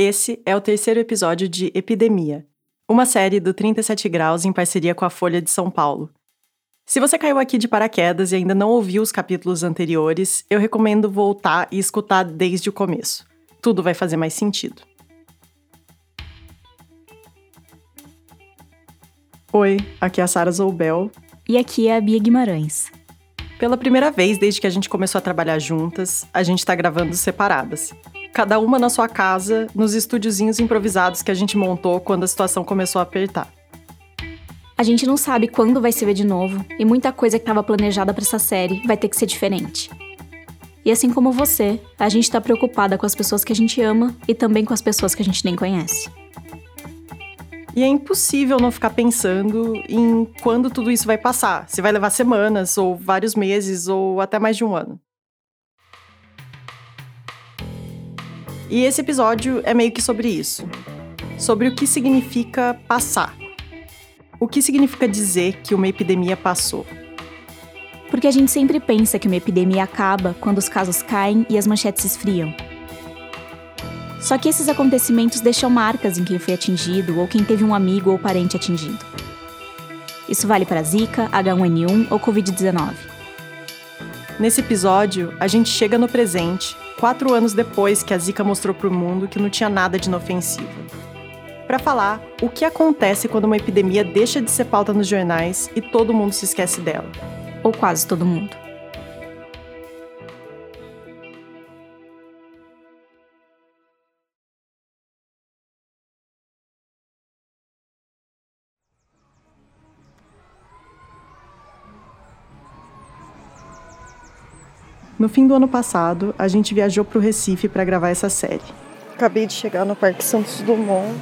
Esse é o terceiro episódio de Epidemia, uma série do 37 Graus em parceria com a Folha de São Paulo. Se você caiu aqui de paraquedas e ainda não ouviu os capítulos anteriores, eu recomendo voltar e escutar desde o começo. Tudo vai fazer mais sentido. Oi, aqui é a Sara Zoubel. E aqui é a Bia Guimarães. Pela primeira vez desde que a gente começou a trabalhar juntas, a gente está gravando separadas cada uma na sua casa, nos estúdiozinhos improvisados que a gente montou quando a situação começou a apertar. A gente não sabe quando vai se ver de novo, e muita coisa que estava planejada para essa série vai ter que ser diferente. E assim como você, a gente está preocupada com as pessoas que a gente ama e também com as pessoas que a gente nem conhece. E é impossível não ficar pensando em quando tudo isso vai passar. Se vai levar semanas, ou vários meses, ou até mais de um ano. E esse episódio é meio que sobre isso. Sobre o que significa passar. O que significa dizer que uma epidemia passou? Porque a gente sempre pensa que uma epidemia acaba quando os casos caem e as manchetes esfriam. Só que esses acontecimentos deixam marcas em quem foi atingido ou quem teve um amigo ou parente atingido. Isso vale para Zika, H1N1 ou Covid-19. Nesse episódio, a gente chega no presente quatro anos depois que a Zika mostrou para o mundo que não tinha nada de inofensivo. Para falar o que acontece quando uma epidemia deixa de ser pauta nos jornais e todo mundo se esquece dela. Ou quase todo mundo. No fim do ano passado, a gente viajou para o Recife para gravar essa série. Acabei de chegar no Parque Santos Dumont.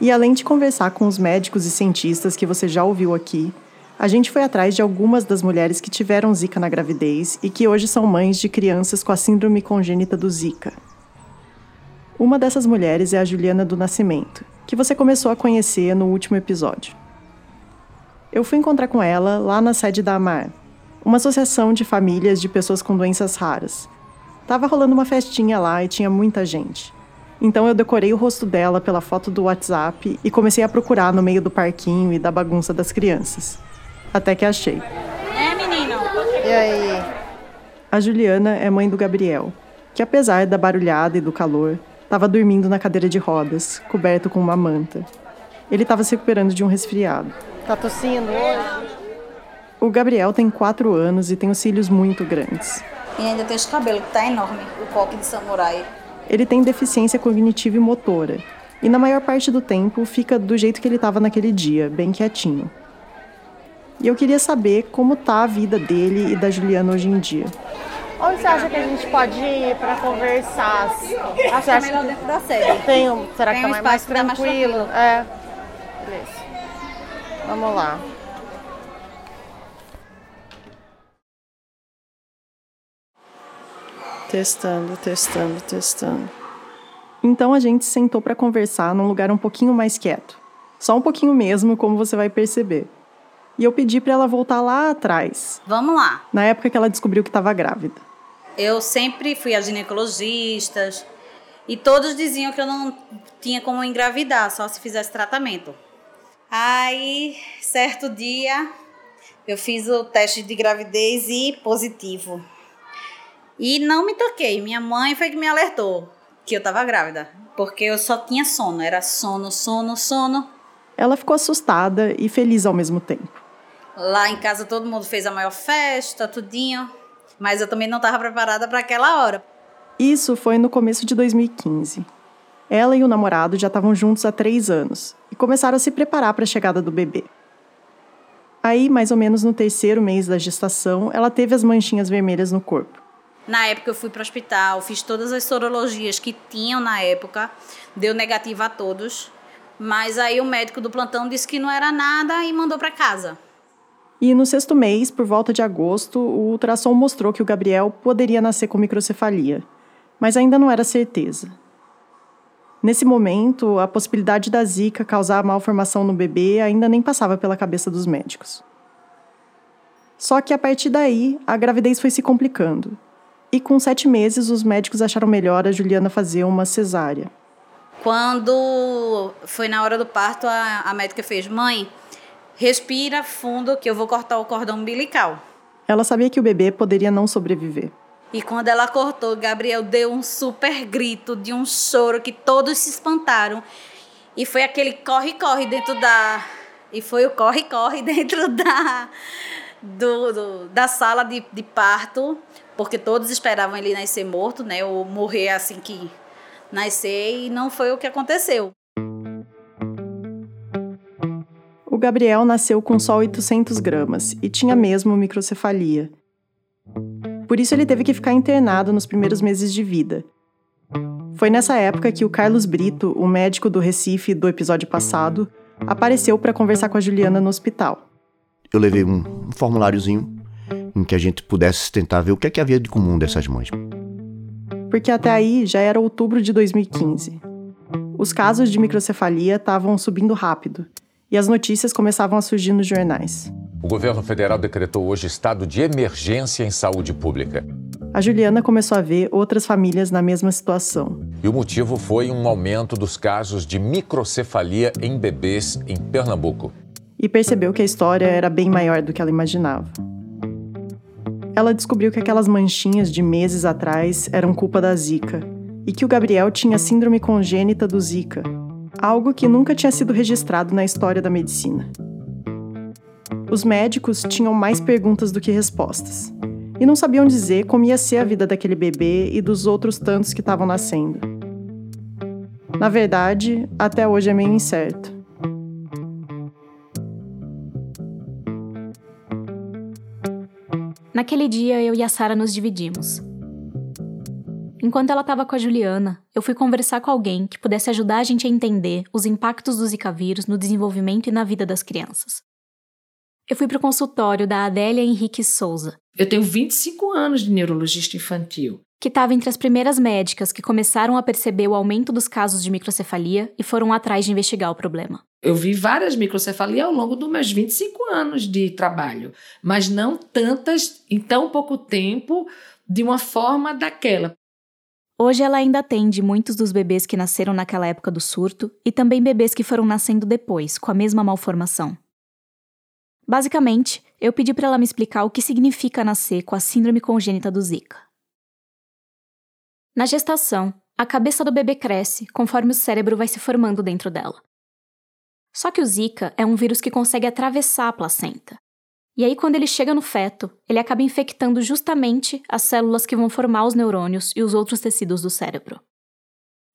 E além de conversar com os médicos e cientistas que você já ouviu aqui, a gente foi atrás de algumas das mulheres que tiveram Zika na gravidez e que hoje são mães de crianças com a síndrome congênita do Zika. Uma dessas mulheres é a Juliana do Nascimento, que você começou a conhecer no último episódio. Eu fui encontrar com ela lá na sede da AMAR, uma associação de famílias de pessoas com doenças raras. Tava rolando uma festinha lá e tinha muita gente. Então eu decorei o rosto dela pela foto do WhatsApp e comecei a procurar no meio do parquinho e da bagunça das crianças. Até que achei. É, menino? E aí? A Juliana é mãe do Gabriel, que apesar da barulhada e do calor, estava dormindo na cadeira de rodas, coberto com uma manta. Ele estava se recuperando de um resfriado. Tá tossindo hoje? O Gabriel tem quatro anos e tem os cílios muito grandes. E ainda tem os cabelos, que tá enorme, o coque de samurai. Ele tem deficiência cognitiva e motora. E na maior parte do tempo fica do jeito que ele estava naquele dia, bem quietinho. E eu queria saber como tá a vida dele e da Juliana hoje em dia. Onde você acha que a gente pode ir para conversar? Acho que é melhor dentro da sede. Tem um, será tem que um tá mais, mais tranquilo? tranquilo? É. Beleza. Vamos lá. Testando, testando, testando. Então a gente sentou para conversar num lugar um pouquinho mais quieto. Só um pouquinho mesmo, como você vai perceber. E eu pedi para ela voltar lá atrás. Vamos lá. Na época que ela descobriu que estava grávida. Eu sempre fui a ginecologistas e todos diziam que eu não tinha como engravidar, só se fizesse tratamento. Aí, certo dia, eu fiz o teste de gravidez e positivo. E não me toquei. Minha mãe foi que me alertou que eu estava grávida. Porque eu só tinha sono. Era sono, sono, sono. Ela ficou assustada e feliz ao mesmo tempo. Lá em casa todo mundo fez a maior festa, tudinho. Mas eu também não estava preparada para aquela hora. Isso foi no começo de 2015. Ela e o namorado já estavam juntos há três anos e começaram a se preparar para a chegada do bebê. Aí, mais ou menos no terceiro mês da gestação, ela teve as manchinhas vermelhas no corpo. Na época eu fui para o hospital, fiz todas as sorologias que tinham na época, deu negativo a todos, mas aí o médico do plantão disse que não era nada e mandou para casa. E no sexto mês, por volta de agosto, o ultrassom mostrou que o Gabriel poderia nascer com microcefalia, mas ainda não era certeza. Nesse momento, a possibilidade da Zika causar malformação no bebê ainda nem passava pela cabeça dos médicos. Só que a partir daí, a gravidez foi se complicando e com sete meses, os médicos acharam melhor a Juliana fazer uma cesárea. Quando foi na hora do parto, a, a médica fez: Mãe, respira fundo que eu vou cortar o cordão umbilical. Ela sabia que o bebê poderia não sobreviver. E quando ela cortou, Gabriel deu um super grito de um choro que todos se espantaram. E foi aquele corre-corre dentro da. E foi o corre-corre dentro da. Do, do, da sala de, de parto, porque todos esperavam ele nascer morto, né? Ou morrer assim que nascer, e não foi o que aconteceu. O Gabriel nasceu com só 800 gramas e tinha mesmo microcefalia. Por isso ele teve que ficar internado nos primeiros meses de vida. Foi nessa época que o Carlos Brito, o médico do Recife do episódio passado, apareceu para conversar com a Juliana no hospital. Eu levei um, um formuláriozinho em que a gente pudesse tentar ver o que, é que havia de comum dessas mães. Porque até aí já era outubro de 2015. Os casos de microcefalia estavam subindo rápido e as notícias começavam a surgir nos jornais. O governo federal decretou hoje estado de emergência em saúde pública. A Juliana começou a ver outras famílias na mesma situação. E o motivo foi um aumento dos casos de microcefalia em bebês em Pernambuco. E percebeu que a história era bem maior do que ela imaginava. Ela descobriu que aquelas manchinhas de meses atrás eram culpa da Zika e que o Gabriel tinha síndrome congênita do Zika, algo que nunca tinha sido registrado na história da medicina. Os médicos tinham mais perguntas do que respostas, e não sabiam dizer como ia ser a vida daquele bebê e dos outros tantos que estavam nascendo. Na verdade, até hoje é meio incerto. Naquele dia, eu e a Sara nos dividimos. Enquanto ela estava com a Juliana, eu fui conversar com alguém que pudesse ajudar a gente a entender os impactos do Zika vírus no desenvolvimento e na vida das crianças. Eu fui para o consultório da Adélia Henrique Souza. Eu tenho 25 anos de neurologista infantil. Que estava entre as primeiras médicas que começaram a perceber o aumento dos casos de microcefalia e foram atrás de investigar o problema. Eu vi várias microcefalias ao longo dos meus 25 anos de trabalho, mas não tantas em tão pouco tempo de uma forma daquela. Hoje ela ainda atende muitos dos bebês que nasceram naquela época do surto e também bebês que foram nascendo depois, com a mesma malformação. Basicamente, eu pedi para ela me explicar o que significa nascer com a síndrome congênita do Zika. Na gestação, a cabeça do bebê cresce conforme o cérebro vai se formando dentro dela. Só que o Zika é um vírus que consegue atravessar a placenta, e aí, quando ele chega no feto, ele acaba infectando justamente as células que vão formar os neurônios e os outros tecidos do cérebro.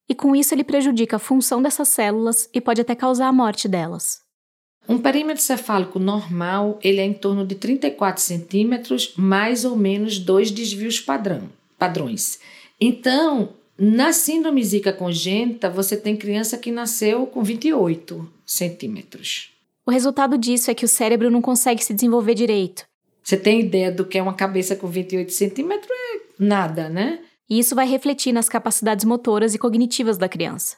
E com isso, ele prejudica a função dessas células e pode até causar a morte delas. Um perímetro cefálico normal ele é em torno de 34 centímetros, mais ou menos dois desvios padrão, padrões. Então, na síndrome zika congênita, você tem criança que nasceu com 28 centímetros. O resultado disso é que o cérebro não consegue se desenvolver direito. Você tem ideia do que é uma cabeça com 28 centímetros? É nada, né? E isso vai refletir nas capacidades motoras e cognitivas da criança.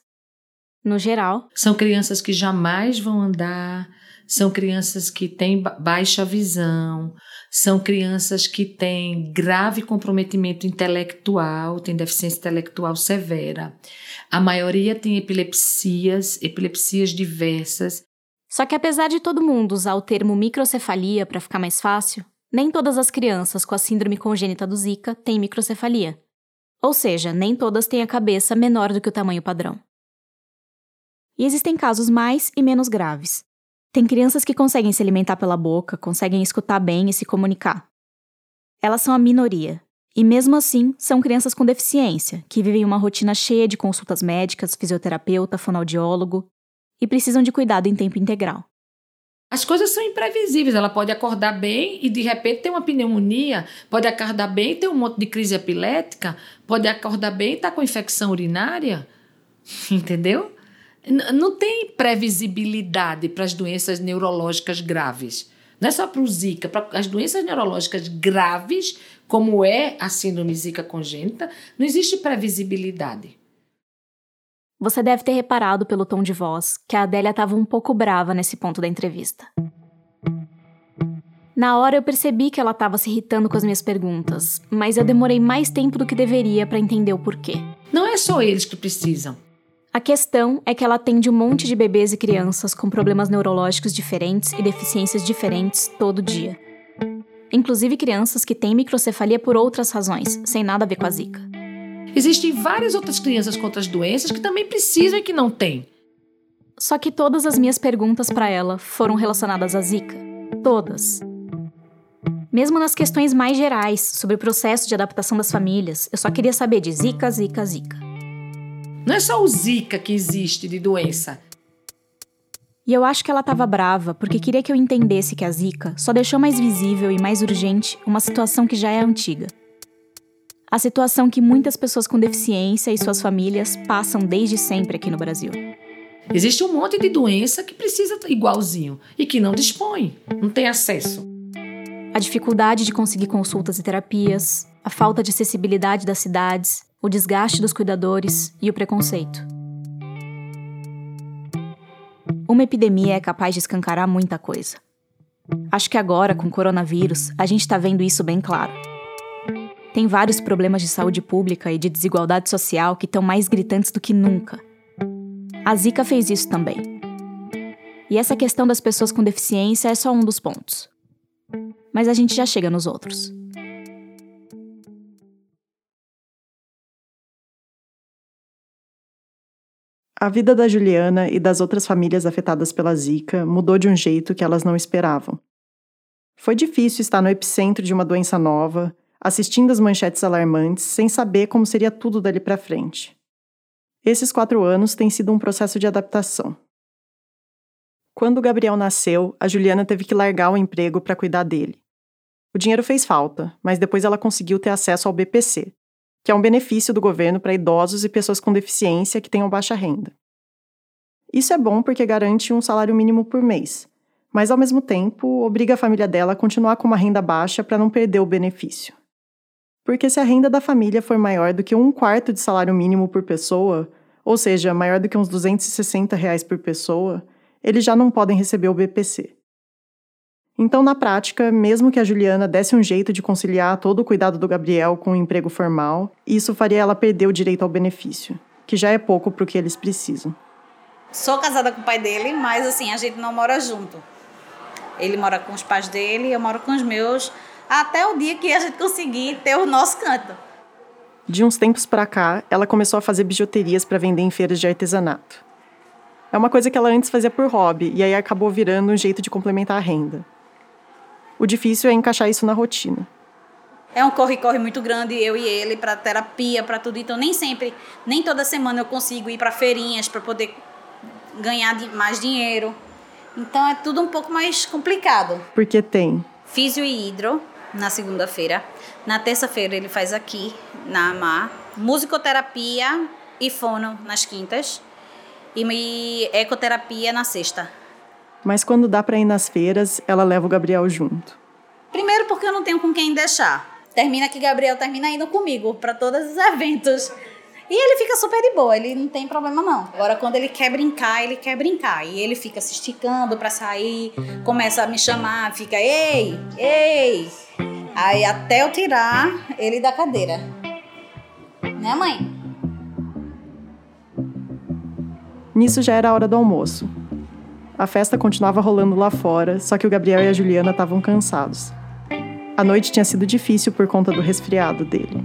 No geral, são crianças que jamais vão andar, são crianças que têm baixa visão, são crianças que têm grave comprometimento intelectual, têm deficiência intelectual severa. A maioria tem epilepsias, epilepsias diversas, só que apesar de todo mundo usar o termo microcefalia para ficar mais fácil, nem todas as crianças com a síndrome congênita do Zika têm microcefalia. Ou seja, nem todas têm a cabeça menor do que o tamanho padrão. E existem casos mais e menos graves. Tem crianças que conseguem se alimentar pela boca, conseguem escutar bem e se comunicar. Elas são a minoria. E mesmo assim, são crianças com deficiência, que vivem uma rotina cheia de consultas médicas, fisioterapeuta, fonoaudiólogo, e precisam de cuidado em tempo integral. As coisas são imprevisíveis. Ela pode acordar bem e de repente ter uma pneumonia, pode acordar bem e ter um monte de crise epilética, pode acordar bem e estar tá com infecção urinária. Entendeu? Não tem previsibilidade para as doenças neurológicas graves. Não é só para o Zika, para as doenças neurológicas graves, como é a síndrome Zika congênita, não existe previsibilidade. Você deve ter reparado pelo tom de voz que a Adélia estava um pouco brava nesse ponto da entrevista. Na hora eu percebi que ela estava se irritando com as minhas perguntas, mas eu demorei mais tempo do que deveria para entender o porquê. Não é só eles que precisam. A questão é que ela atende um monte de bebês e crianças com problemas neurológicos diferentes e deficiências diferentes todo dia. Inclusive crianças que têm microcefalia por outras razões, sem nada a ver com a Zika. Existem várias outras crianças com outras doenças que também precisam e que não têm. Só que todas as minhas perguntas para ela foram relacionadas à Zika. Todas. Mesmo nas questões mais gerais sobre o processo de adaptação das famílias, eu só queria saber de Zika, Zika, Zika. Não é só o Zika que existe de doença. E eu acho que ela estava brava porque queria que eu entendesse que a Zika só deixou mais visível e mais urgente uma situação que já é antiga. A situação que muitas pessoas com deficiência e suas famílias passam desde sempre aqui no Brasil. Existe um monte de doença que precisa igualzinho e que não dispõe, não tem acesso. A dificuldade de conseguir consultas e terapias, a falta de acessibilidade das cidades, o desgaste dos cuidadores e o preconceito. Uma epidemia é capaz de escancarar muita coisa. Acho que agora, com o coronavírus, a gente está vendo isso bem claro. Tem vários problemas de saúde pública e de desigualdade social que estão mais gritantes do que nunca. A Zika fez isso também. E essa questão das pessoas com deficiência é só um dos pontos. Mas a gente já chega nos outros. A vida da Juliana e das outras famílias afetadas pela Zika mudou de um jeito que elas não esperavam. Foi difícil estar no epicentro de uma doença nova, assistindo as manchetes alarmantes, sem saber como seria tudo dali para frente. Esses quatro anos têm sido um processo de adaptação. Quando Gabriel nasceu, a Juliana teve que largar o emprego para cuidar dele. O dinheiro fez falta, mas depois ela conseguiu ter acesso ao BPC, que é um benefício do governo para idosos e pessoas com deficiência que tenham baixa renda. Isso é bom porque garante um salário mínimo por mês, mas ao mesmo tempo obriga a família dela a continuar com uma renda baixa para não perder o benefício. Porque se a renda da família for maior do que um quarto de salário mínimo por pessoa, ou seja, maior do que uns 260 reais por pessoa, eles já não podem receber o BPC. Então, na prática, mesmo que a Juliana desse um jeito de conciliar todo o cuidado do Gabriel com o emprego formal, isso faria ela perder o direito ao benefício, que já é pouco para o que eles precisam. Sou casada com o pai dele, mas assim, a gente não mora junto. Ele mora com os pais dele, eu moro com os meus, até o dia que a gente conseguir ter o nosso canto. De uns tempos para cá, ela começou a fazer bijuterias para vender em feiras de artesanato. É uma coisa que ela antes fazia por hobby e aí acabou virando um jeito de complementar a renda. O difícil é encaixar isso na rotina. É um corre-corre muito grande, eu e ele, para terapia, para tudo. Então, nem sempre, nem toda semana eu consigo ir para feirinhas para poder ganhar mais dinheiro. Então, é tudo um pouco mais complicado. Porque tem físio e hidro na segunda-feira. Na terça-feira ele faz aqui, na AMAR. Musicoterapia e fono nas quintas. E ecoterapia na sexta. Mas quando dá para ir nas feiras, ela leva o Gabriel junto. Primeiro porque eu não tenho com quem deixar. Termina que Gabriel termina indo comigo para todos os eventos. E ele fica super de boa, ele não tem problema não. Agora quando ele quer brincar, ele quer brincar. E ele fica se esticando para sair, começa a me chamar, fica ei, ei. Aí até eu tirar ele da cadeira. Né, mãe? Nisso já era a hora do almoço. A festa continuava rolando lá fora, só que o Gabriel e a Juliana estavam cansados. A noite tinha sido difícil por conta do resfriado dele.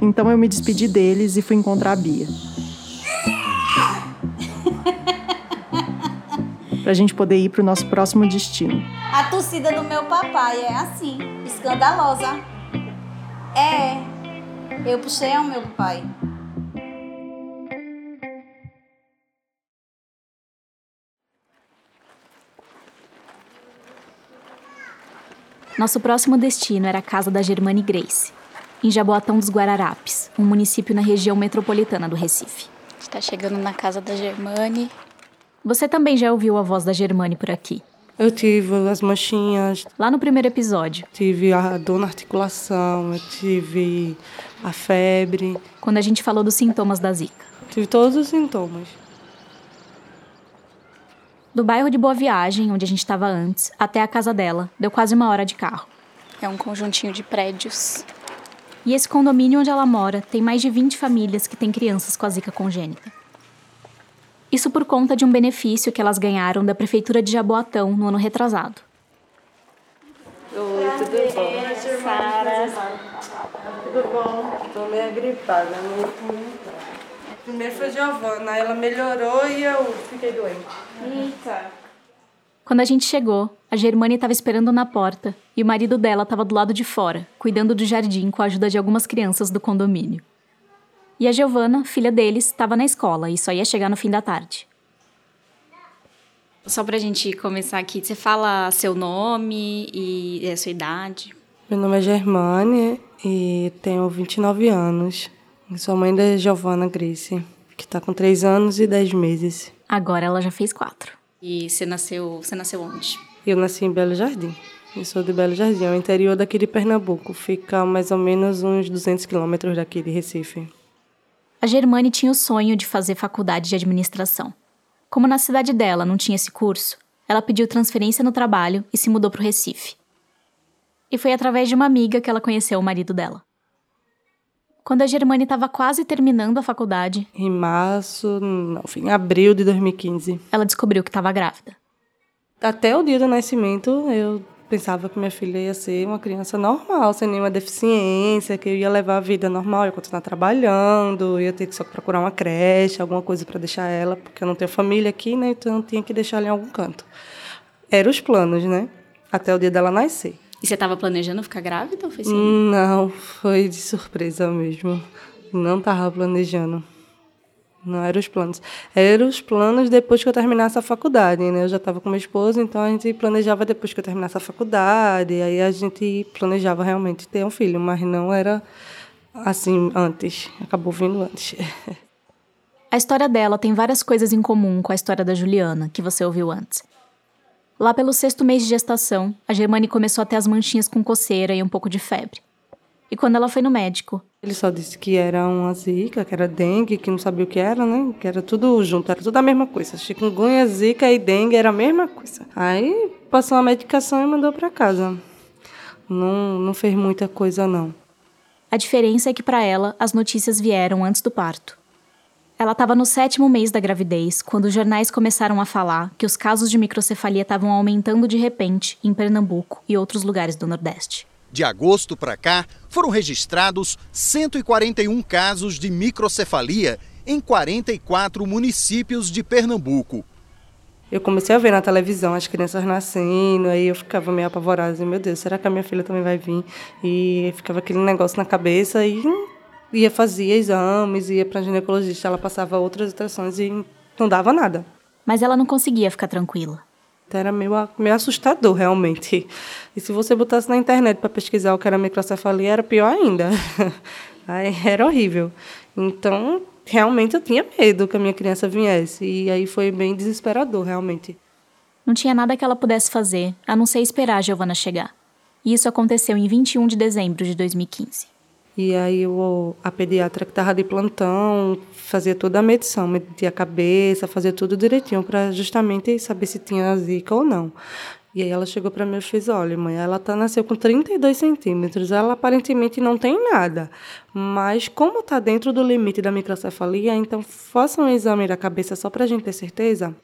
Então eu me despedi deles e fui encontrar a Bia. pra gente poder ir pro nosso próximo destino. A torcida do meu papai é assim, escandalosa. É, eu puxei ao meu pai. Nosso próximo destino era a casa da Germane Grace, em Jaboatão dos Guararapes, um município na região metropolitana do Recife. Está chegando na casa da Germane. Você também já ouviu a voz da Germane por aqui? Eu tive as manchinhas. Lá no primeiro episódio. Tive a dor na articulação, eu tive a febre. Quando a gente falou dos sintomas da Zika. Tive todos os sintomas. Do bairro de Boa Viagem, onde a gente estava antes, até a casa dela, deu quase uma hora de carro. É um conjuntinho de prédios. E esse condomínio onde ela mora tem mais de 20 famílias que têm crianças com a zika congênita. Isso por conta de um benefício que elas ganharam da prefeitura de Jaboatão no ano retrasado. Oi, tudo bom? Sara. Tudo bom? Tô meio gripada, meio Primeiro foi Giovana, ela melhorou e eu fiquei doente. Eita. Quando a gente chegou, a Germane estava esperando na porta e o marido dela estava do lado de fora, cuidando do jardim com a ajuda de algumas crianças do condomínio. E a Giovana, filha deles, estava na escola e só ia chegar no fim da tarde. Só pra gente começar aqui, você fala seu nome e a sua idade? Meu nome é Germane e tenho 29 anos. sou mãe da Giovana Grace, que está com 3 anos e 10 meses. Agora ela já fez 4. E você nasceu, você nasceu onde? Eu nasci em Belo Jardim. Eu sou de Belo Jardim, é o interior daqui de Pernambuco. Fica mais ou menos uns 200 quilômetros daqui de Recife. A Germane tinha o sonho de fazer faculdade de administração. Como na cidade dela não tinha esse curso, ela pediu transferência no trabalho e se mudou para o Recife. E foi através de uma amiga que ela conheceu o marido dela. Quando a Germane estava quase terminando a faculdade. Em março, não, em abril de 2015. Ela descobriu que estava grávida. Até o dia do nascimento, eu pensava que minha filha ia ser uma criança normal, sem nenhuma deficiência, que eu ia levar a vida normal, ia continuar trabalhando, ia ter que só procurar uma creche, alguma coisa para deixar ela, porque eu não tenho família aqui, né? Então eu tinha que deixar ela em algum canto. Eram os planos, né? Até o dia dela nascer. E você estava planejando ficar grávida ou foi assim? Não, foi de surpresa mesmo. Não estava planejando. Não eram os planos. Eram os planos depois que eu terminasse a faculdade, né? Eu já estava com meu esposo, então a gente planejava depois que eu terminasse a faculdade. Aí a gente planejava realmente ter um filho, mas não era assim antes. Acabou vindo antes. A história dela tem várias coisas em comum com a história da Juliana, que você ouviu antes. Lá pelo sexto mês de gestação, a Germane começou a ter as manchinhas com coceira e um pouco de febre. E quando ela foi no médico. Ele só disse que era uma zika, que era dengue, que não sabia o que era, né? Que era tudo junto, era tudo a mesma coisa. Chikungunya, zika e dengue era a mesma coisa. Aí passou a medicação e mandou para casa. Não, não fez muita coisa, não. A diferença é que para ela as notícias vieram antes do parto. Ela estava no sétimo mês da gravidez quando os jornais começaram a falar que os casos de microcefalia estavam aumentando de repente em Pernambuco e outros lugares do Nordeste. De agosto para cá, foram registrados 141 casos de microcefalia em 44 municípios de Pernambuco. Eu comecei a ver na televisão as crianças nascendo, aí eu ficava meio apavorada, assim, meu Deus, será que a minha filha também vai vir? E ficava aquele negócio na cabeça e ia fazia exames, ia para ginecologista, ela passava outras ultrassons e não dava nada. Mas ela não conseguia ficar tranquila. Então era meio, meio assustador, realmente. E se você botasse na internet para pesquisar o que era microcefalia, era pior ainda. Aí era horrível. Então, realmente eu tinha medo que a minha criança viesse. E aí foi bem desesperador, realmente. Não tinha nada que ela pudesse fazer, a não ser esperar a Giovana chegar. E isso aconteceu em 21 de dezembro de 2015. E aí o, a pediatra que estava de plantão fazia toda a medição, media a cabeça, fazia tudo direitinho para justamente saber se tinha zika ou não. E aí ela chegou para mim e fez, olha, mãe, ela tá, nasceu com 32 centímetros, ela aparentemente não tem nada, mas como está dentro do limite da microcefalia, então faça um exame da cabeça só para a gente ter certeza.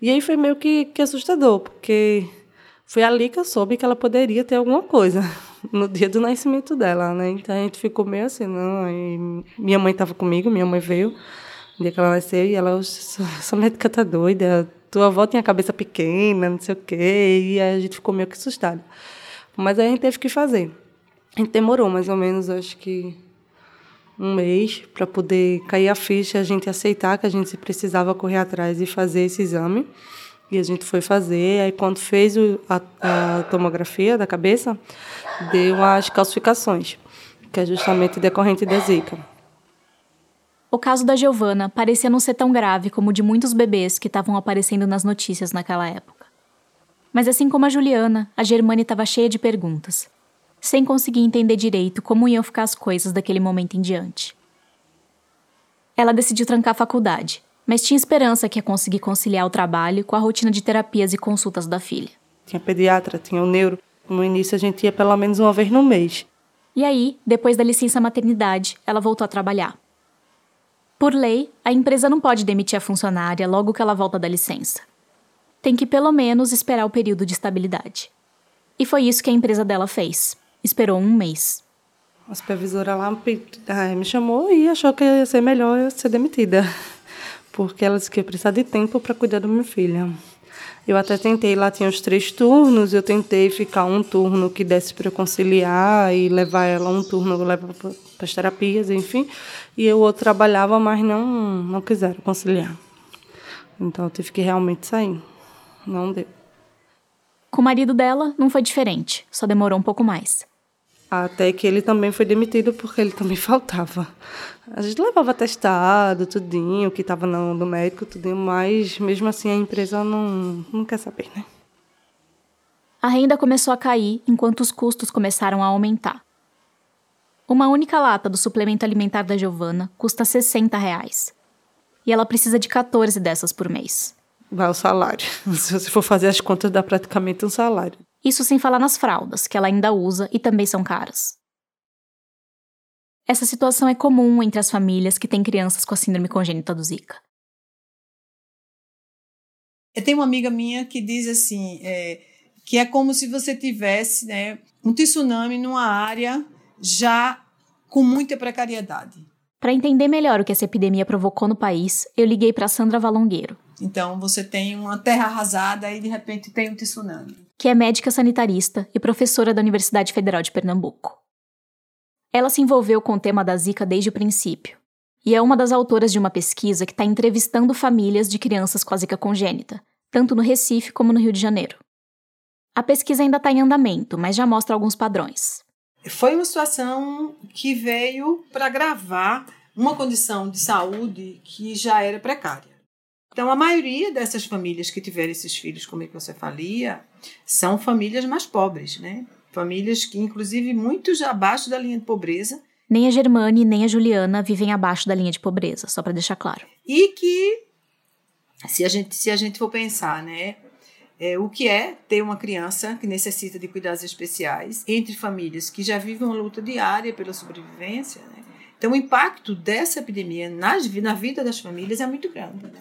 E aí foi meio que, que assustador, porque foi ali que eu soube que ela poderia ter alguma coisa no dia do nascimento dela, né? Então a gente ficou meio assim, não. Aí minha mãe estava comigo, minha mãe veio no dia que ela nasceu e ela, essa médica tá doida, tua avó tinha a cabeça pequena, não sei o quê, e a gente ficou meio que assustada. Mas aí a gente teve que fazer. A gente demorou mais ou menos, acho que um mês para poder cair a ficha, a gente aceitar que a gente precisava correr atrás e fazer esse exame. E a gente foi fazer, aí quando fez a, a, tomografia da cabeça, deu as calcificações, que é justamente decorrente da zika. O caso da Giovana parecia não ser tão grave como o de muitos bebês que estavam aparecendo nas notícias naquela época. Mas assim como a Juliana, a Germane estava cheia de perguntas, sem conseguir entender direito como iam ficar as coisas daquele momento em diante. Ela decidiu trancar a faculdade mas tinha esperança que ia conseguir conciliar o trabalho com a rotina de terapias e consultas da filha. Tinha pediatra, tinha o neuro. No início a gente ia pelo menos uma vez no mês. E aí, depois da licença maternidade, ela voltou a trabalhar. Por lei, a empresa não pode demitir a funcionária logo que ela volta da licença. Tem que pelo menos esperar o período de estabilidade. E foi isso que a empresa dela fez. Esperou um mês. A supervisora lá me chamou e achou que ia ser melhor eu ser demitida. Porque ela disse que ia precisar de tempo para cuidar da minha filha. Eu até tentei, lá tinha os três turnos, eu tentei ficar um turno que desse para conciliar e levar ela um turno, para as terapias, enfim. E o outro trabalhava, mas não, não quiseram conciliar. Então eu tive que realmente sair. Não deu. Com o marido dela, não foi diferente, só demorou um pouco mais. Até que ele também foi demitido porque ele também faltava. A gente levava testado, tudinho, que estava no, no médico, tudinho, mas mesmo assim a empresa não, não quer saber, né? A renda começou a cair enquanto os custos começaram a aumentar. Uma única lata do suplemento alimentar da Giovana custa 60 reais. E ela precisa de 14 dessas por mês. Vai o salário. Se você for fazer as contas, dá praticamente um salário. Isso sem falar nas fraldas, que ela ainda usa e também são caras. Essa situação é comum entre as famílias que têm crianças com a síndrome congênita do Zika. Eu tenho uma amiga minha que diz assim, é, que é como se você tivesse né, um tsunami numa área já com muita precariedade. Para entender melhor o que essa epidemia provocou no país, eu liguei para Sandra Valongueiro. Então você tem uma terra arrasada e de repente tem um tsunami. Que é médica sanitarista e professora da Universidade Federal de Pernambuco. Ela se envolveu com o tema da Zika desde o princípio e é uma das autoras de uma pesquisa que está entrevistando famílias de crianças com a Zika congênita, tanto no Recife como no Rio de Janeiro. A pesquisa ainda está em andamento, mas já mostra alguns padrões. Foi uma situação que veio para agravar uma condição de saúde que já era precária. Então, a maioria dessas famílias que tiveram esses filhos com microcefalia são famílias mais pobres, né? Famílias que, inclusive, muitos abaixo da linha de pobreza. Nem a Germane nem a Juliana vivem abaixo da linha de pobreza, só para deixar claro. E que, se a gente, se a gente for pensar, né? É, o que é ter uma criança que necessita de cuidados especiais entre famílias que já vivem uma luta diária pela sobrevivência. Né? Então, o impacto dessa epidemia nas, na vida das famílias é muito grande. Né?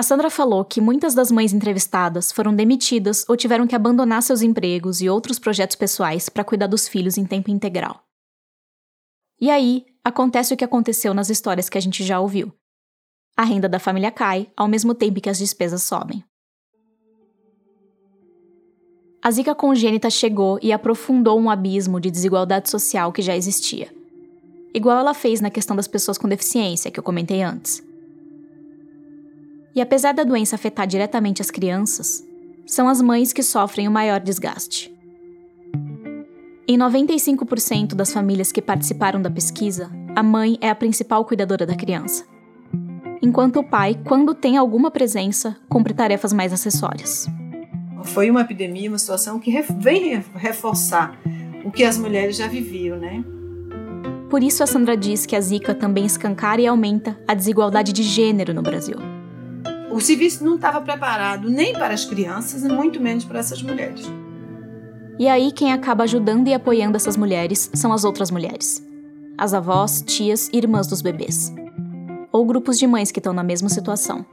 A Sandra falou que muitas das mães entrevistadas foram demitidas ou tiveram que abandonar seus empregos e outros projetos pessoais para cuidar dos filhos em tempo integral. E aí, acontece o que aconteceu nas histórias que a gente já ouviu. A renda da família cai ao mesmo tempo que as despesas sobem. A zika congênita chegou e aprofundou um abismo de desigualdade social que já existia. Igual ela fez na questão das pessoas com deficiência, que eu comentei antes. E apesar da doença afetar diretamente as crianças, são as mães que sofrem o maior desgaste. Em 95% das famílias que participaram da pesquisa, a mãe é a principal cuidadora da criança. Enquanto o pai, quando tem alguma presença, cumpre tarefas mais acessórias. Foi uma epidemia, uma situação que vem reforçar o que as mulheres já viviam, né? Por isso a Sandra diz que a Zika também escancara e aumenta a desigualdade de gênero no Brasil. O serviço não estava preparado nem para as crianças, muito menos para essas mulheres. E aí quem acaba ajudando e apoiando essas mulheres são as outras mulheres. As avós, tias e irmãs dos bebês. Ou grupos de mães que estão na mesma situação.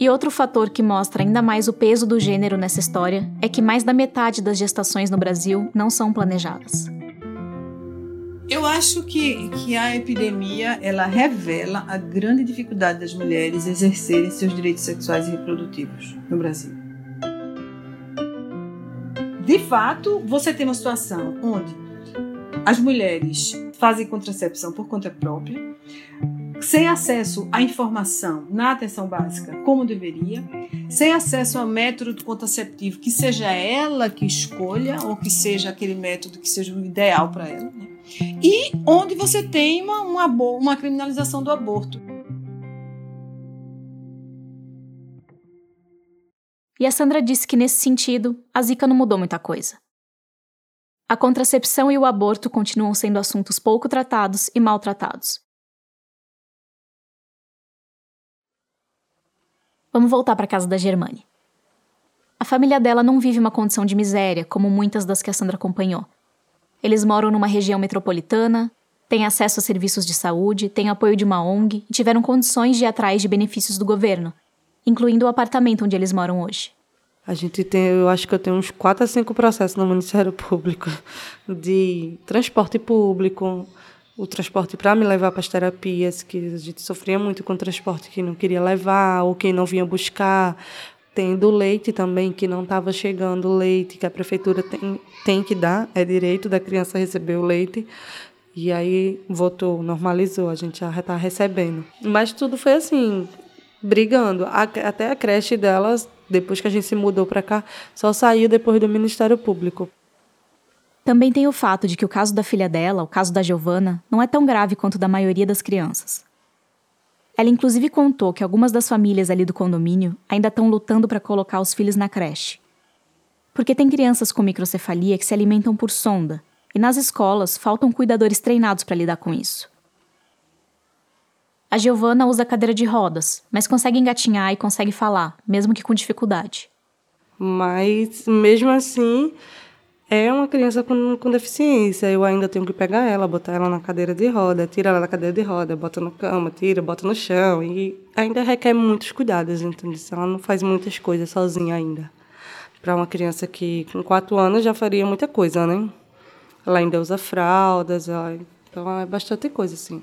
E outro fator que mostra ainda mais o peso do gênero nessa história é que mais da metade das gestações no Brasil não são planejadas. Eu acho que, que a epidemia ela revela a grande dificuldade das mulheres exercerem seus direitos sexuais e reprodutivos no Brasil. De fato, você tem uma situação onde as mulheres fazem contracepção por conta própria, sem acesso à informação na atenção básica como deveria, sem acesso a método contraceptivo que seja ela que escolha ou que seja aquele método que seja o ideal para ela, né? e onde você tem uma, uma, uma criminalização do aborto. E a Sandra disse que nesse sentido a Zika não mudou muita coisa. A contracepção e o aborto continuam sendo assuntos pouco tratados e maltratados. Vamos voltar para a casa da Germane. A família dela não vive uma condição de miséria, como muitas das que a Sandra acompanhou. Eles moram numa região metropolitana, têm acesso a serviços de saúde, têm apoio de uma ONG e tiveram condições de ir atrás de benefícios do governo, incluindo o apartamento onde eles moram hoje. A gente tem, eu acho que eu tenho uns quatro a cinco processos no Ministério Público de transporte público, o transporte para me levar para as terapias, que a gente sofria muito com o transporte que não queria levar ou quem não vinha buscar. Tem do leite também, que não estava chegando leite, que a prefeitura tem, tem que dar, é direito da criança receber o leite. E aí votou, normalizou, a gente já está recebendo. Mas tudo foi assim, brigando. Até a creche delas, depois que a gente se mudou para cá, só saiu depois do Ministério Público. Também tem o fato de que o caso da filha dela, o caso da Giovana, não é tão grave quanto da maioria das crianças. Ela inclusive contou que algumas das famílias ali do condomínio ainda estão lutando para colocar os filhos na creche. Porque tem crianças com microcefalia que se alimentam por sonda, e nas escolas faltam cuidadores treinados para lidar com isso. A Giovana usa cadeira de rodas, mas consegue engatinhar e consegue falar, mesmo que com dificuldade. Mas, mesmo assim, é uma criança com, com deficiência. Eu ainda tenho que pegar ela, botar ela na cadeira de roda, tira ela da cadeira de roda, bota na cama, tira, bota no chão. E ainda requer muitos cuidados, entendeu? Ela não faz muitas coisas sozinha ainda. Para uma criança que com quatro anos já faria muita coisa, né? Ela ainda usa fraldas, então é bastante coisa, assim.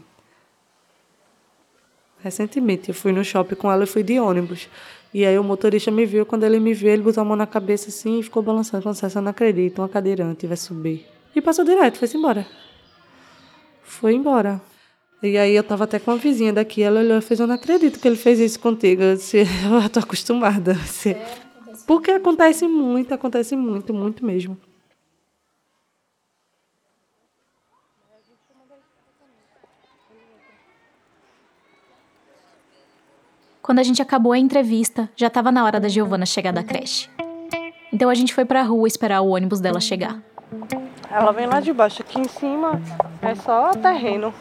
Recentemente eu fui no shopping com ela e fui de ônibus. E aí o motorista me viu, quando ele me viu, ele botou a mão na cabeça assim e ficou balançando, falando assim, eu não acredito, uma cadeirante vai subir. E passou direto, foi embora. Foi embora. E aí eu tava até com uma vizinha daqui, ela olhou e fez, eu não acredito que ele fez isso contigo. Eu disse, eu tô acostumada. Disse, Porque acontece muito, acontece muito, muito mesmo. Quando a gente acabou a entrevista, já estava na hora da Giovana chegar da creche. Então a gente foi para a rua esperar o ônibus dela chegar. Ela vem lá de baixo, aqui em cima é só terreno.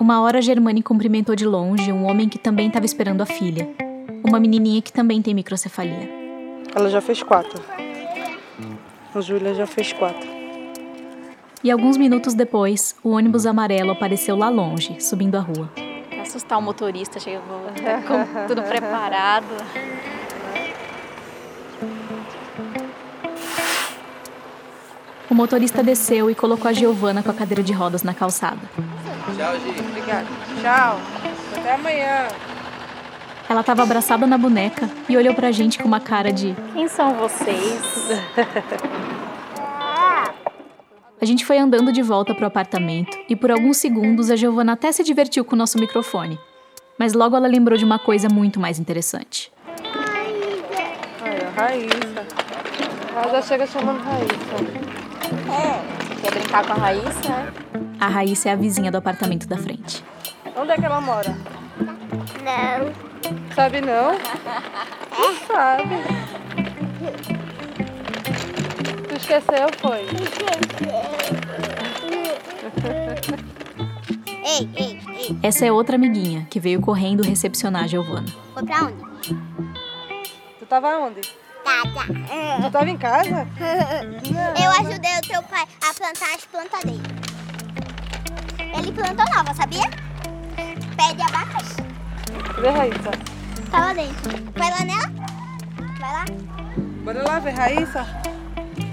Uma hora Germani cumprimentou de longe um homem que também estava esperando a filha, uma menininha que também tem microcefalia. Ela já fez quatro. A Júlia já fez quatro. E alguns minutos depois, o ônibus amarelo apareceu lá longe, subindo a rua assustar o motorista, chegou tá com tudo preparado. O motorista desceu e colocou a Giovana com a cadeira de rodas na calçada. Tchau, Gi. Obrigada. Tchau. Até amanhã. Ela estava abraçada na boneca e olhou pra gente com uma cara de: Quem são vocês? A gente foi andando de volta pro apartamento e por alguns segundos a Giovana até se divertiu com o nosso microfone. Mas logo ela lembrou de uma coisa muito mais interessante. Olha, Raíssa. Ela já chega chamando Raíssa. É. Quer brincar com a Raíssa? A Raíssa é a vizinha do apartamento da frente. Onde é que ela mora? Não. Sabe não? Não sabe. Esqueceu, foi? Ei, ei, ei. Essa é outra amiguinha que veio correndo recepcionar a Giovana. Foi pra onde? Tu tava onde? Tá, tá. Tu tava em casa? Eu ajudei o teu pai a plantar as plantas dele. Ele plantou nova, sabia? Pé de abacaxi. Cadê a Raíssa? Tava dentro. Vai lá nela? Vai lá. Bora lá ver Raíssa?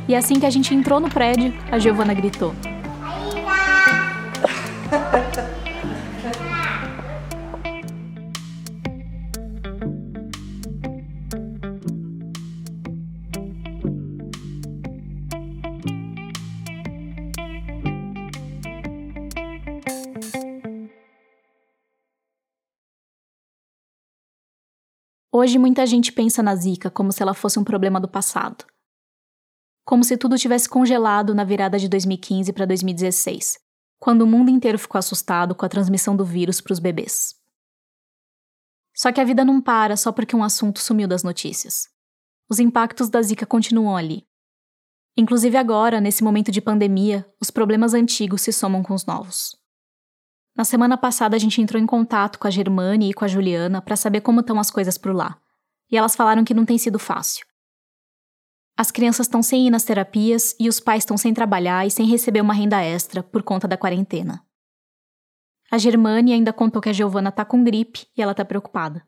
E assim que a gente entrou no prédio, a Giovana gritou. Hoje muita gente pensa na Zika como se ela fosse um problema do passado. Como se tudo tivesse congelado na virada de 2015 para 2016, quando o mundo inteiro ficou assustado com a transmissão do vírus para os bebês. Só que a vida não para só porque um assunto sumiu das notícias. Os impactos da Zika continuam ali. Inclusive agora, nesse momento de pandemia, os problemas antigos se somam com os novos. Na semana passada a gente entrou em contato com a Germane e com a Juliana para saber como estão as coisas por lá. E elas falaram que não tem sido fácil. As crianças estão sem ir nas terapias e os pais estão sem trabalhar e sem receber uma renda extra por conta da quarentena. A Germânia ainda contou que a Giovana tá com gripe e ela tá preocupada.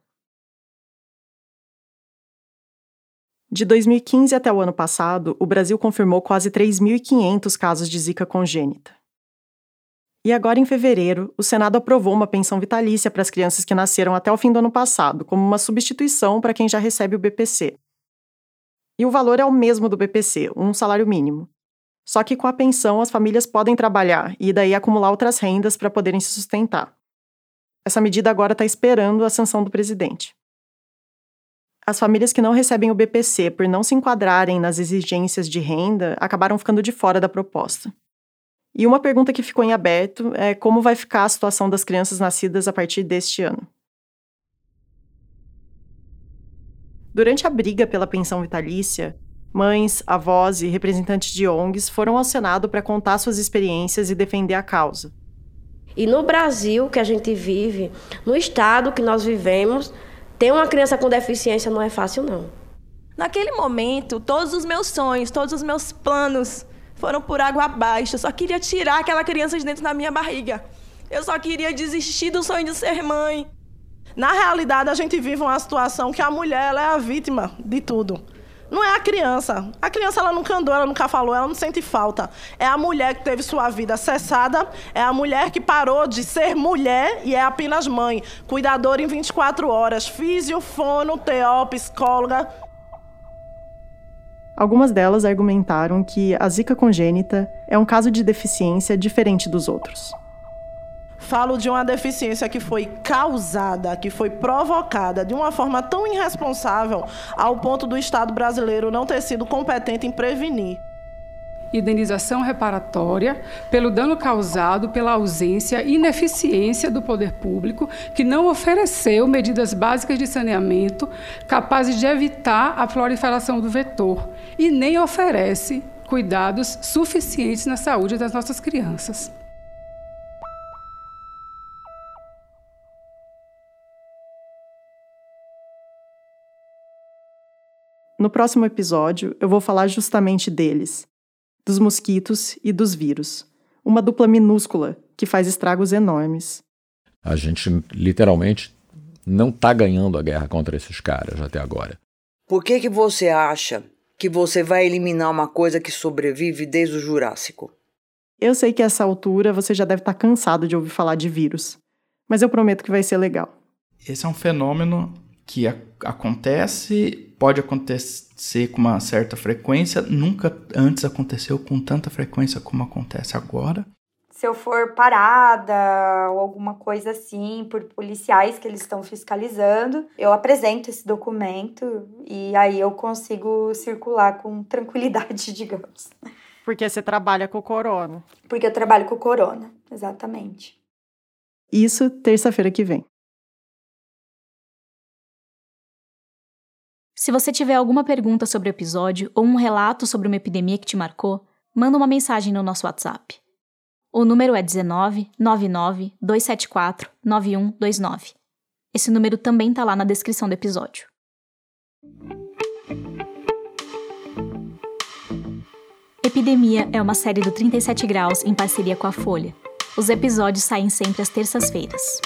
De 2015 até o ano passado, o Brasil confirmou quase 3.500 casos de Zika congênita. E agora, em fevereiro, o Senado aprovou uma pensão vitalícia para as crianças que nasceram até o fim do ano passado, como uma substituição para quem já recebe o BPC. E o valor é o mesmo do BPC, um salário mínimo. Só que com a pensão as famílias podem trabalhar e daí acumular outras rendas para poderem se sustentar. Essa medida agora está esperando a sanção do presidente. As famílias que não recebem o BPC por não se enquadrarem nas exigências de renda acabaram ficando de fora da proposta. E uma pergunta que ficou em aberto é como vai ficar a situação das crianças nascidas a partir deste ano. Durante a briga pela pensão vitalícia, mães, avós e representantes de ONGs foram ao Senado para contar suas experiências e defender a causa. E no Brasil que a gente vive, no estado que nós vivemos, ter uma criança com deficiência não é fácil, não. Naquele momento, todos os meus sonhos, todos os meus planos foram por água abaixo. Eu só queria tirar aquela criança de dentro da minha barriga. Eu só queria desistir do sonho de ser mãe. Na realidade, a gente vive uma situação que a mulher ela é a vítima de tudo. Não é a criança. A criança ela nunca andou, ela nunca falou, ela não sente falta. É a mulher que teve sua vida cessada, é a mulher que parou de ser mulher e é apenas mãe. Cuidadora em 24 horas, físio, fono, TO, psicóloga. Algumas delas argumentaram que a zika congênita é um caso de deficiência diferente dos outros. Falo de uma deficiência que foi causada, que foi provocada de uma forma tão irresponsável ao ponto do Estado brasileiro não ter sido competente em prevenir. Indenização reparatória pelo dano causado pela ausência e ineficiência do poder público, que não ofereceu medidas básicas de saneamento capazes de evitar a proliferação do vetor e nem oferece cuidados suficientes na saúde das nossas crianças. No próximo episódio, eu vou falar justamente deles, dos mosquitos e dos vírus. Uma dupla minúscula que faz estragos enormes. A gente literalmente não está ganhando a guerra contra esses caras até agora. Por que, que você acha que você vai eliminar uma coisa que sobrevive desde o Jurássico? Eu sei que a essa altura você já deve estar tá cansado de ouvir falar de vírus, mas eu prometo que vai ser legal. Esse é um fenômeno que acontece, pode acontecer com uma certa frequência, nunca antes aconteceu com tanta frequência como acontece agora. Se eu for parada ou alguma coisa assim por policiais que eles estão fiscalizando, eu apresento esse documento e aí eu consigo circular com tranquilidade, digamos. Porque você trabalha com o corona. Porque eu trabalho com o corona, exatamente. Isso terça-feira que vem. Se você tiver alguma pergunta sobre o episódio ou um relato sobre uma epidemia que te marcou, manda uma mensagem no nosso WhatsApp. O número é 19 99 274 9129. Esse número também está lá na descrição do episódio. Epidemia é uma série do 37 Graus em parceria com a Folha. Os episódios saem sempre às terças-feiras.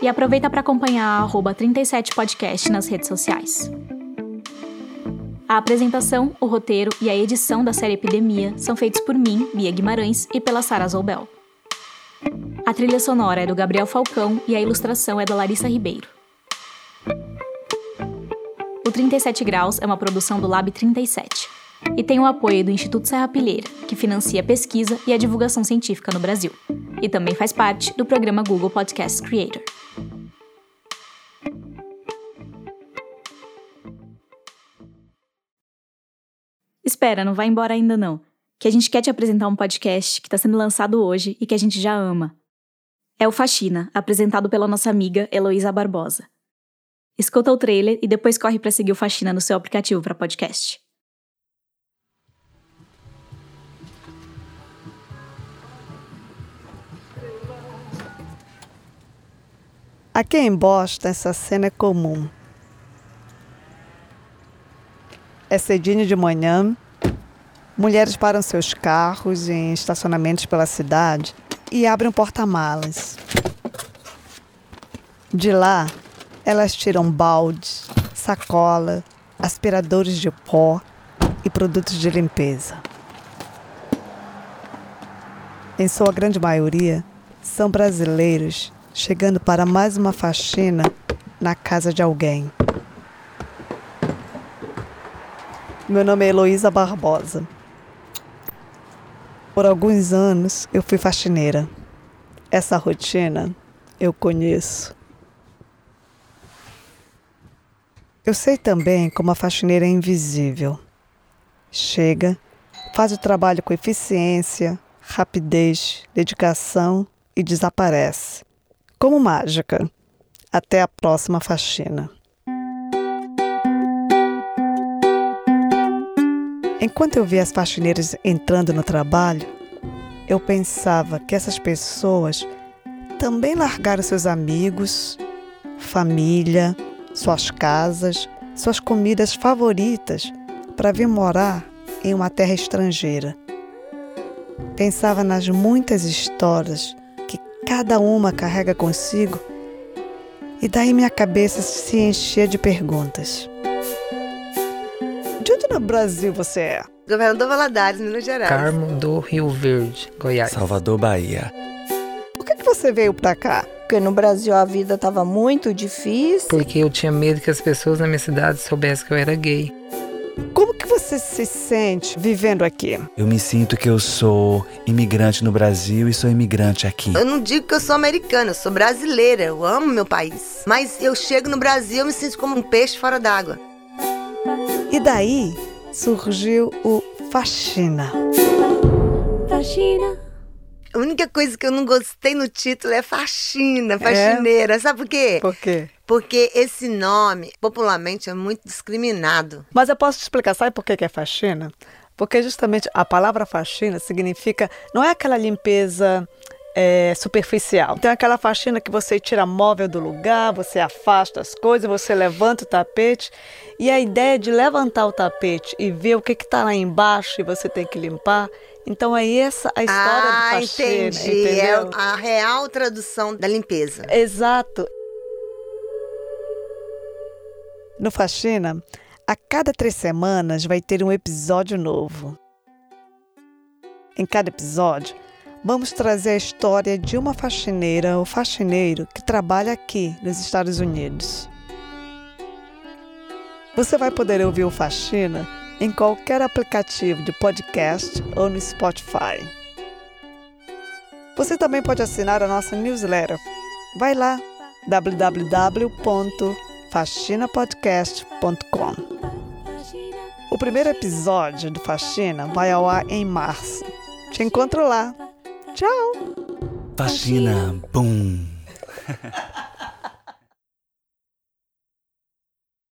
E aproveita para acompanhar a 37podcast nas redes sociais. A apresentação, o roteiro e a edição da série Epidemia são feitos por mim, Bia Guimarães, e pela Sara Zoubel. A trilha sonora é do Gabriel Falcão e a ilustração é da Larissa Ribeiro. O 37 Graus é uma produção do Lab 37 e tem o apoio do Instituto Serra Pilheira, que financia a pesquisa e a divulgação científica no Brasil, e também faz parte do programa Google Podcast Creator. Espera, não vai embora ainda não, que a gente quer te apresentar um podcast que está sendo lançado hoje e que a gente já ama. É o Faxina, apresentado pela nossa amiga Heloísa Barbosa. Escuta o trailer e depois corre para seguir o Faxina no seu aplicativo para podcast. Aqui em Boston, essa cena é comum. É cedinho de manhã. Mulheres param seus carros em estacionamentos pela cidade e abrem porta-malas. De lá, elas tiram baldes, sacola, aspiradores de pó e produtos de limpeza. Em sua grande maioria, são brasileiros chegando para mais uma faxina na casa de alguém. Meu nome é Heloísa Barbosa. Por alguns anos eu fui faxineira. Essa rotina eu conheço. Eu sei também como a faxineira é invisível. Chega, faz o trabalho com eficiência, rapidez, dedicação e desaparece. Como mágica. Até a próxima faxina. Enquanto eu via as faxineiras entrando no trabalho, eu pensava que essas pessoas também largaram seus amigos, família, suas casas, suas comidas favoritas para vir morar em uma terra estrangeira. Pensava nas muitas histórias cada uma carrega consigo e daí minha cabeça se enchia de perguntas. De onde no Brasil você é? Governador Valadares, Minas Gerais. Carmo do Rio Verde, Goiás. Salvador, Bahia. Por que, que você veio pra cá? Porque no Brasil a vida estava muito difícil. Porque eu tinha medo que as pessoas na minha cidade soubessem que eu era gay. Como que você se sente vivendo aqui? Eu me sinto que eu sou imigrante no Brasil e sou imigrante aqui. Eu não digo que eu sou americana, eu sou brasileira. Eu amo meu país. Mas eu chego no Brasil e me sinto como um peixe fora d'água. E daí surgiu o Faxina. Faxina. A única coisa que eu não gostei no título é faxina, faxineira. É? Sabe por quê? Por quê? Porque esse nome, popularmente, é muito discriminado. Mas eu posso te explicar, sabe por que é faxina? Porque justamente a palavra faxina significa, não é aquela limpeza é, superficial. Tem aquela faxina que você tira móvel do lugar, você afasta as coisas, você levanta o tapete. E a ideia de levantar o tapete e ver o que está lá embaixo e você tem que limpar então é essa a história ah, do faxina, entendi. entendeu? É a real tradução da limpeza. Exato. No Faxina, a cada três semanas vai ter um episódio novo. Em cada episódio, vamos trazer a história de uma faxineira ou faxineiro que trabalha aqui nos Estados Unidos. Você vai poder ouvir o Faxina em qualquer aplicativo de podcast ou no Spotify. Você também pode assinar a nossa newsletter. Vai lá www.faxinapodcast.com. O primeiro episódio do Faxina vai ao ar em março. Te encontro lá. Tchau! Faxina, boom!